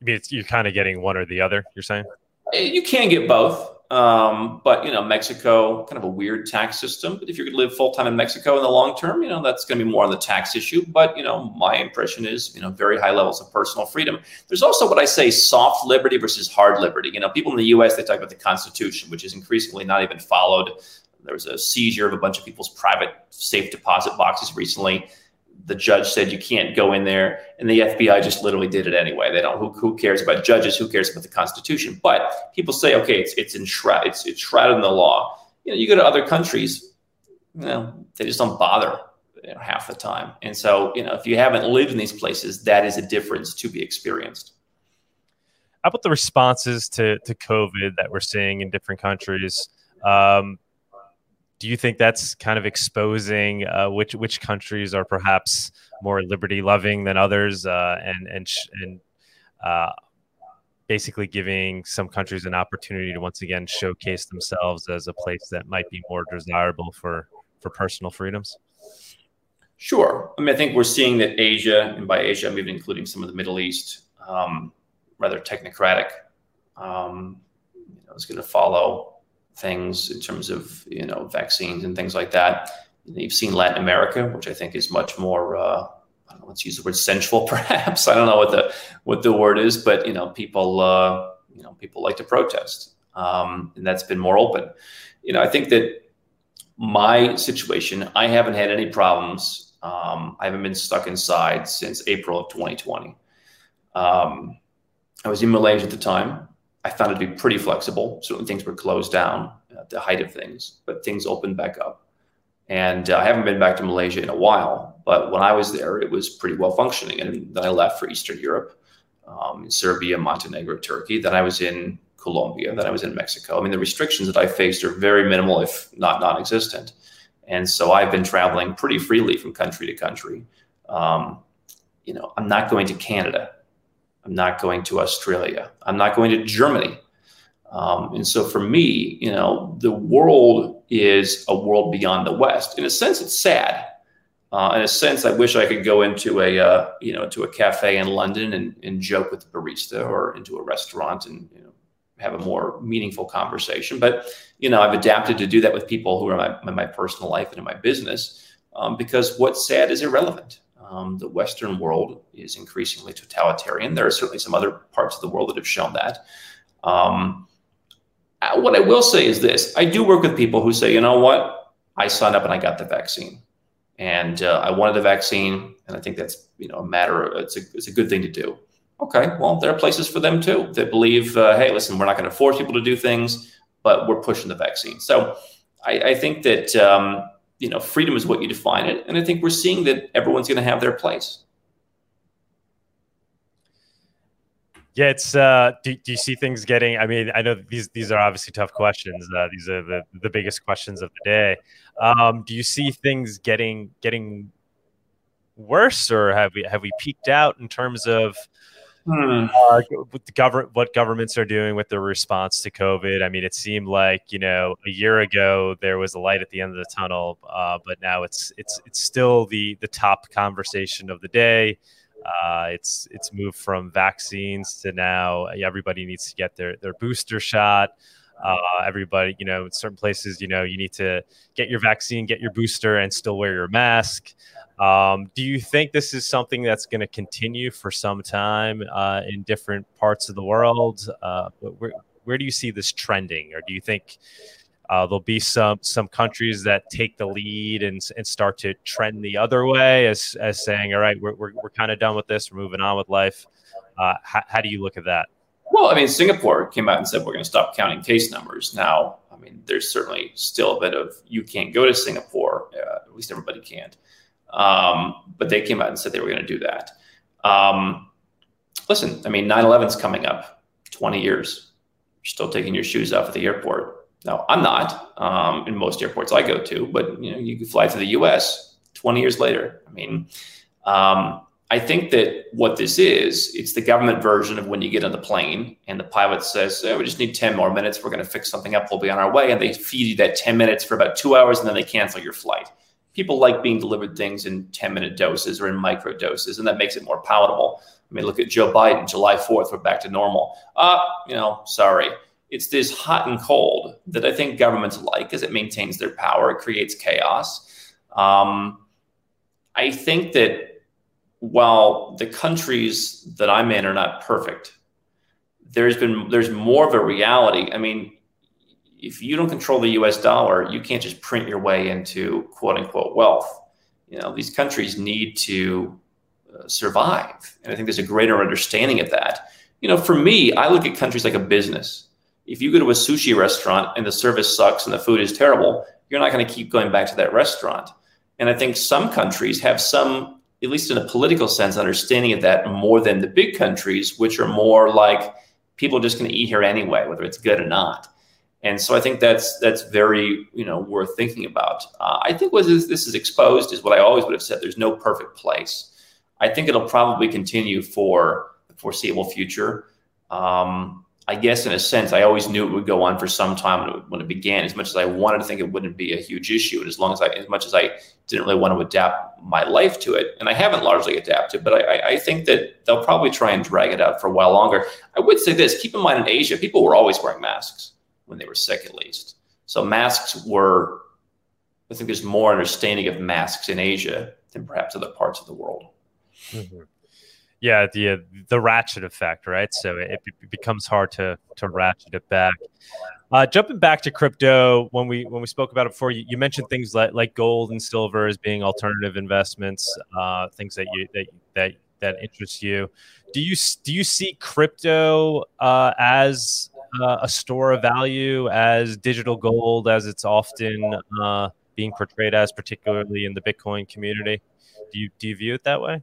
I mean, you're kind of getting one or the other. You're saying you can get both. Um, but you know, Mexico, kind of a weird tax system. But if you could live full time in Mexico in the long term, you know, that's going to be more on the tax issue. But you know, my impression is, you know, very high levels of personal freedom. There's also what I say, soft liberty versus hard liberty. You know, people in the U.S. they talk about the Constitution, which is increasingly not even followed. There was a seizure of a bunch of people's private safe deposit boxes recently the judge said you can't go in there, and the FBI just literally did it anyway. They don't. Who, who cares about judges? Who cares about the Constitution? But people say, okay, it's it's enshrouded. It's it's shrouded in the law. You know, you go to other countries, you know, they just don't bother you know, half the time. And so, you know, if you haven't lived in these places, that is a difference to be experienced. How about the responses to to COVID that we're seeing in different countries? Um, do you think that's kind of exposing uh, which which countries are perhaps more liberty loving than others, uh, and and and uh, basically giving some countries an opportunity to once again showcase themselves as a place that might be more desirable for for personal freedoms? Sure. I mean, I think we're seeing that Asia, and by Asia, I'm even including some of the Middle East, um, rather technocratic. Um, you know, is going to follow things in terms of you know vaccines and things like that. You've seen Latin America, which I think is much more uh, know, let's use the word sensual, [laughs] perhaps. I don't know what the what the word is, but you know, people uh, you know people like to protest, um, and that's been more open. You know, I think that my situation, I haven't had any problems. Um, I haven't been stuck inside since April of 2020. Um, I was in Malaysia at the time. I found it to be pretty flexible. Certainly, things were closed down at the height of things, but things opened back up. And uh, I haven't been back to Malaysia in a while, but when I was there, it was pretty well functioning. And then I left for Eastern Europe, um, Serbia, Montenegro, Turkey. Then I was in Colombia. Then I was in Mexico. I mean, the restrictions that I faced are very minimal, if not non-existent. And so I've been traveling pretty freely from country to country. Um, you know, I'm not going to Canada. I'm not going to Australia. I'm not going to Germany. Um, and so for me, you know, the world is a world beyond the West. In a sense, it's sad. Uh, in a sense, I wish I could go into a uh, you know to a cafe in London and, and joke with the barista, or into a restaurant and you know have a more meaningful conversation. But you know, I've adapted to do that with people who are in my, my personal life and in my business um, because what's sad is irrelevant. Um, the Western world is increasingly totalitarian. There are certainly some other parts of the world that have shown that. Um, uh, what I will say is this I do work with people who say, you know what? I signed up and I got the vaccine. And uh, I wanted the vaccine. And I think that's, you know, a matter of, it's a, it's a good thing to do. Okay, well, there are places for them too that believe, uh, hey, listen, we're not going to force people to do things, but we're pushing the vaccine. So I, I think that, um, you know, freedom is what you define it. And I think we're seeing that everyone's going to have their place. Yeah, it's. Uh, do, do you see things getting? I mean, I know these these are obviously tough questions. Uh, these are the, the biggest questions of the day. Um, do you see things getting getting worse, or have we have we peaked out in terms of hmm. uh, government what governments are doing with their response to COVID? I mean, it seemed like you know a year ago there was a light at the end of the tunnel, uh, but now it's it's it's still the the top conversation of the day. Uh, it's it's moved from vaccines to now everybody needs to get their their booster shot. Uh, everybody, you know, in certain places, you know, you need to get your vaccine, get your booster, and still wear your mask. Um, do you think this is something that's going to continue for some time uh, in different parts of the world? Uh, where, where do you see this trending, or do you think uh, there'll be some some countries that take the lead and, and start to trend the other way as, as saying, all right, we're, we're, we're kind of done with this. We're moving on with life. Uh, how, how do you look at that? Well, I mean, Singapore came out and said we're going to stop counting case numbers. Now, I mean, there's certainly still a bit of you can't go to Singapore. Uh, at least everybody can't. Um, but they came out and said they were going to do that. Um, listen, I mean, 9 11's coming up 20 years. You're still taking your shoes off at the airport now, I'm not um, in most airports I go to, but you know, you can fly to the U.S. 20 years later. I mean, um, I think that what this is, it's the government version of when you get on the plane and the pilot says, oh, "We just need 10 more minutes. We're going to fix something up. We'll be on our way," and they feed you that 10 minutes for about two hours, and then they cancel your flight. People like being delivered things in 10 minute doses or in micro doses, and that makes it more palatable. I mean, look at Joe Biden. July 4th, we're back to normal. Uh, you know, sorry it's this hot and cold that I think governments like as it maintains their power. It creates chaos. Um, I think that while the countries that I'm in are not perfect, there's been there's more of a reality. I mean, if you don't control the U.S. dollar, you can't just print your way into quote unquote wealth. You know, these countries need to uh, survive, and I think there's a greater understanding of that. You know, for me, I look at countries like a business if you go to a sushi restaurant and the service sucks and the food is terrible, you're not going to keep going back to that restaurant. And I think some countries have some, at least in a political sense, understanding of that more than the big countries, which are more like people are just going to eat here anyway, whether it's good or not. And so I think that's that's very you know worth thinking about. Uh, I think what this, this is exposed is what I always would have said. There's no perfect place. I think it'll probably continue for the foreseeable future. Um, I guess in a sense, I always knew it would go on for some time when it, began. As much as I wanted to think it wouldn't be a huge issue, and as long as I, as much as I didn't really want to adapt my life to it, and I haven't largely adapted, but I, I think that they'll probably try and drag it out for a while longer. I would say this: keep in mind, in Asia, people were always wearing masks when they were sick, at least. So masks were. I think there's more understanding of masks in Asia than perhaps other parts of the world. Mm-hmm. Yeah, the uh, the ratchet effect, right? So it, it, becomes hard to to ratchet it back. Uh, jumping back to crypto, when we when we spoke about it before, you, you mentioned things like, like gold and silver as being alternative investments, uh, things that you that that that interest you. Do you do you see crypto uh, as uh, a store of value, as digital gold, as it's often uh, being portrayed as, particularly in the Bitcoin community? Do you do you view it that way?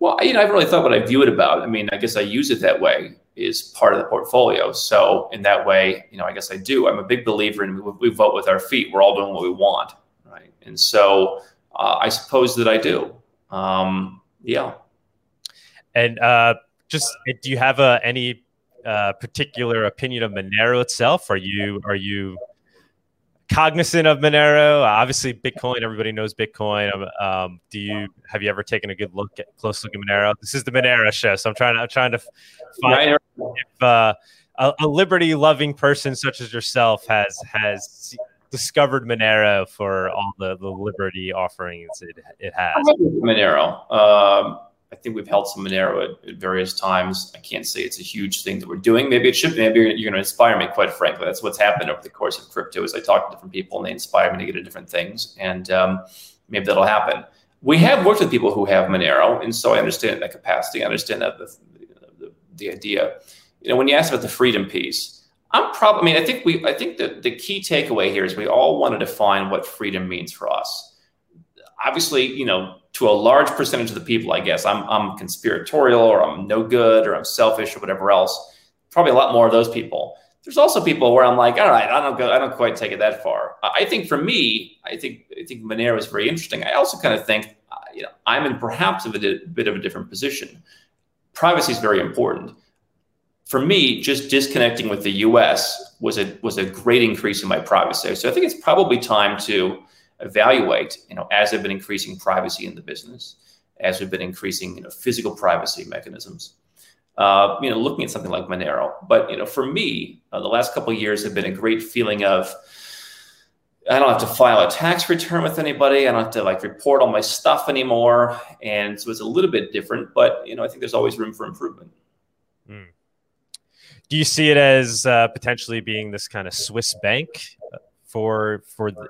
Well, you know, I haven't really thought what I view it about. I mean, I guess I use it that way is part of the portfolio. So in that way, you know, I guess I do. I'm a big believer in we, we vote with our feet. We're all doing what we want, right? And so uh, I suppose that I do. Um, yeah. And uh, just do you have uh, any uh, particular opinion of Monero itself? Are you are you cognizant of Monero? Obviously, Bitcoin. Everybody knows Bitcoin. Um, um, do you have you ever taken a good look at close look at Monero? This is the Monero show, so I'm trying. to I'm trying to find if uh, a, a liberty loving person such as yourself has has discovered Monero for all the, the liberty offerings it, it has. Monero. Um, I think we've held some Monero at, at, various times. I can't say it's a huge thing that we're doing. Maybe it should. Maybe you're, you're going to inspire me. Quite frankly, that's what's happened over the course of crypto. Is I talk to different people and they inspire me to get into different things, and um, maybe that'll happen. We have worked with people who have Monero, and so I understand that capacity. I understand that the, the, the idea. You know, when you ask about the freedom piece, I'm probably. I mean, I think we. I think the the key takeaway here is we all want to define what freedom means for us. Obviously, you know, to a large percentage of the people, I guess I'm, I'm conspiratorial or I'm no good or I'm selfish or whatever else. Probably a lot more of those people. There's also people where I'm like, all right, I don't go, I don't quite take it that far. I think for me, I think I think Monero is very interesting. I also kind of think, uh, you know, I'm in perhaps a bit, bit of a different position. Privacy is very important. For me, just disconnecting with the U.S. was a was a great increase in my privacy. So I think it's probably time to evaluate, you know, as they've been increasing privacy in the business, as we've been increasing, you know, physical privacy mechanisms. Uh, you know, looking at something like Monero. But you know, for me, uh, the last couple of years have been a great feeling of I don't have to file a tax return with anybody. I don't have to like report all my stuff anymore, and so it's a little bit different. But you know, I think there's always room for improvement. Mm. Do you see it as uh, potentially being this kind of Swiss bank for for the,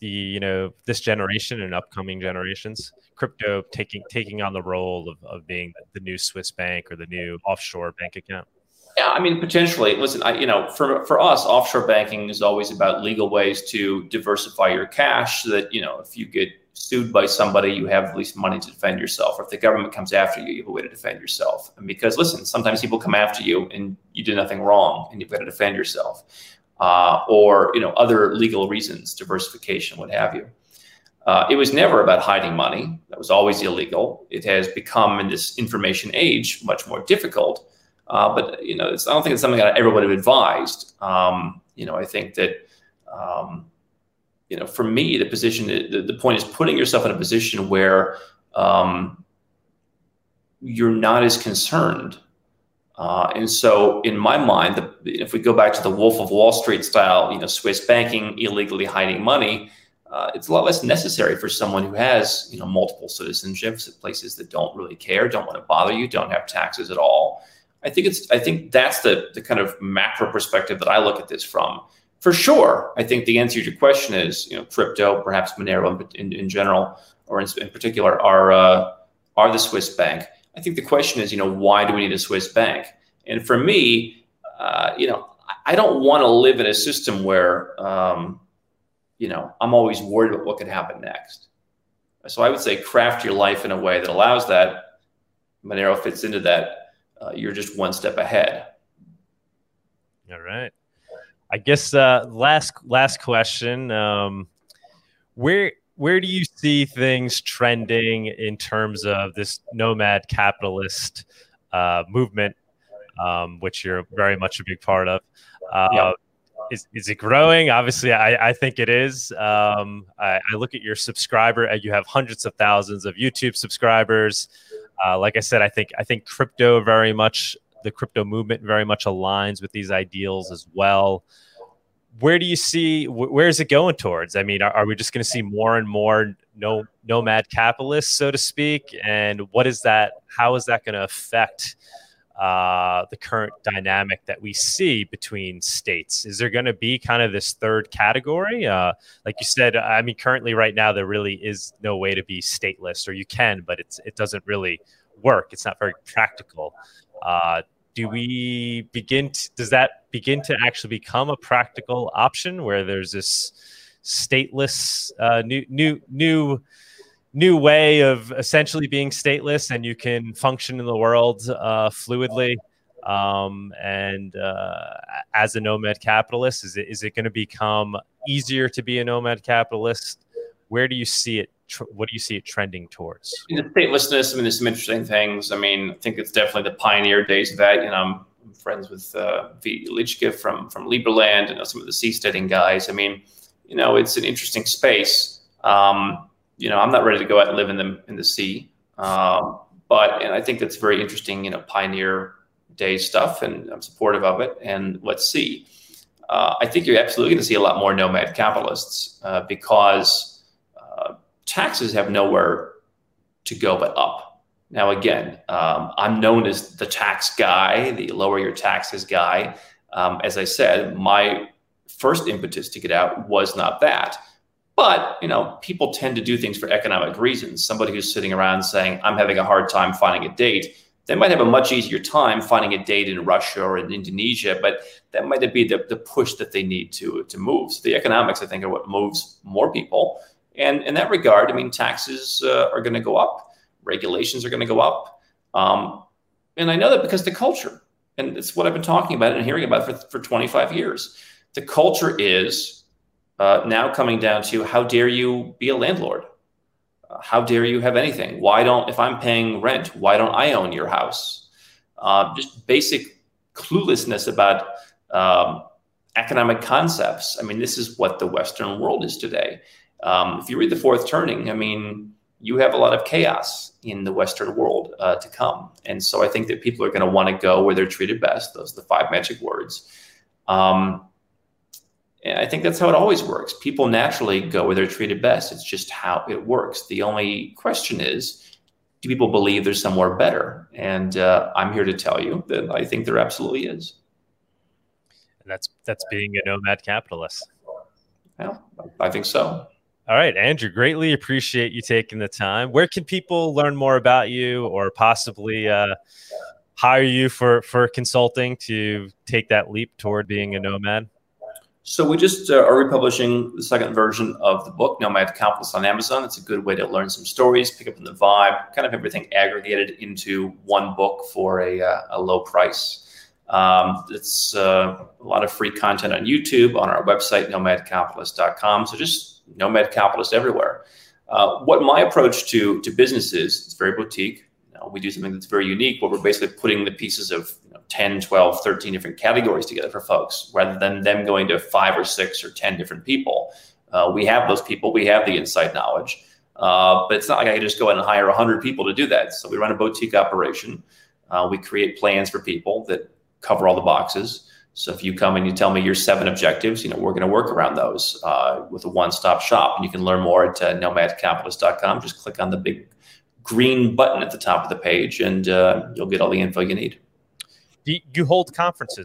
the you know this generation and upcoming generations crypto taking taking on the role of, of being the new swiss bank or the new offshore bank account? Yeah i mean potentially. Listen I, you know for, for us offshore banking is always about legal ways to diversify your cash so that you know if you get sued by somebody you have at least money to defend yourself. Or if the government comes after you you have a way to defend yourself. And because listen sometimes people come after you and you do nothing wrong and you've got to defend yourself uh, or you know other legal reasons, diversification, what have you. Uh, it was never about hiding money. That was always illegal. It has become in this information age much more difficult. Uh, but you know, I don't think it's something that everyone would have advised. Um, you know, I think that um, you know, for me, the position, the, the point is putting yourself in a position where um, you're not as concerned uh, and so, in my mind, the, if we go back to the Wolf of Wall Street style, you know, Swiss banking, illegally hiding money, uh, it's a lot less necessary for someone who has, you know, multiple citizenships at places that don't really care, don't want to bother you, don't have taxes at all. I think it's, I think that's the the kind of macro perspective that I look at this from. For sure, I think the answer to your question is, you know, crypto, perhaps Monero in, in, general, or in, in particular, are uh, are the Swiss bank. I think the question is, you know, why do we need a Swiss bank? And for me, uh, you know, I don't want to live in a system where, um, you know, I'm always worried about what could happen next. So I would say craft your life in a way that allows that. Monero fits into that. Uh, you're just one step ahead. All right. I guess uh, last last question. Um, where where do you see things trending in terms of this nomad capitalist uh, movement, um, which you're very much a big part of? Uh, yeah. Is, is it growing? Obviously, I, I think it is. Um, I, I, look at your subscriber, and you have hundreds of thousands of YouTube subscribers. Uh, like I said, I think I think crypto very much the crypto movement very much aligns with these ideals as well where do you see where is it going towards? I mean, are, are we just going to see more and more no nomad capitalists, so to speak? And what is that? How is that going to affect uh, the current dynamic that we see between states? Is there going to be kind of this third category? Uh, like you said, I mean, currently right now there really is no way to be stateless, or you can, but it's it doesn't really work. It's not very practical. Uh, do we begin to, does that begin to actually become a practical option where there's this stateless uh, new new new new way of essentially being stateless and you can function in the world uh, fluidly um, and uh, as a nomad capitalist? Is it is it going to become easier to be a nomad capitalist where do you see it what do you see it trending towards? In the statelessness, I mean, there's some interesting things. I mean, I think it's definitely the pioneer days of that. You know, I'm, friends with uh, Vít Jedlička from from Liberland and some of the seasteading guys. I mean, you know, it's an interesting space. Um, you know, I'm not ready to go out and live in the in the sea, um, but and I think that's very interesting. You know, pioneer day stuff, and I'm supportive of it. And let's see. Uh, I think you're absolutely going to see a lot more nomad capitalists uh, because taxes have nowhere to go but up. Now, again, um, I'm known as the tax guy, the lower your taxes guy. Um, as I said, my first impetus to get out was not that. But, you know, people tend to do things for economic reasons. Somebody who's sitting around saying, I'm having a hard time finding a date, they might have a much easier time finding a date in Russia or in Indonesia, but that might be the, the push that they need to, to move. So the economics, I think, are what moves more people. And in that regard, I mean, taxes uh, are going to go up, regulations are going to go up. Um, and I know that because the culture, and it's what I've been talking about and hearing about for, for 25 years. The culture is uh, now coming down to how dare you be a landlord? Uh, how dare you have anything? Why don't, if I'm paying rent, why don't I own your house? Uh, just basic cluelessness about um, economic concepts. I mean, this is what the Western world is today. Um, if you read the fourth turning, I mean, you have a lot of chaos in the Western world uh, to come. And so I think that people are going to want to go where they're treated best. Those are the five magic words. Um, and I think that's how it always works. People naturally go where they're treated best. It's just how it works. The only question is, do people believe there's somewhere better? And uh, I'm here to tell you that I think there absolutely is. And that's that's being a nomad capitalist. Well, I think so. All right, Andrew, greatly appreciate you taking the time. Where can people learn more about you or possibly uh, hire you for, for consulting to take that leap toward being a nomad? So we just uh, are republishing the second version of the book, Nomad Capitalist on Amazon. It's a good way to learn some stories, pick up on the vibe, kind of everything aggregated into one book for a, uh, a low price. Um, it's uh, a lot of free content on YouTube, on our website, nomadcapitalist.com. So just nomad capitalists everywhere. Uh, what my approach to to business is, it's very boutique. You know, we do something that's very unique where we're basically putting the pieces of you know, 10, 12, 13 different categories together for folks rather than them going to five or six or 10 different people. Uh, we have those people, we have the inside knowledge. Uh, but it's not like I can just go in and hire 100 people to do that. So we run a boutique operation. Uh, we create plans for people that cover all the boxes. So if you come and you tell me your seven objectives, you know, we're going to work around those uh, with a one-stop shop. And you can learn more at uh, nomadcapitalist.com. Just click on the big green button at the top of the page and uh, you'll get all the info you need. Do you hold conferences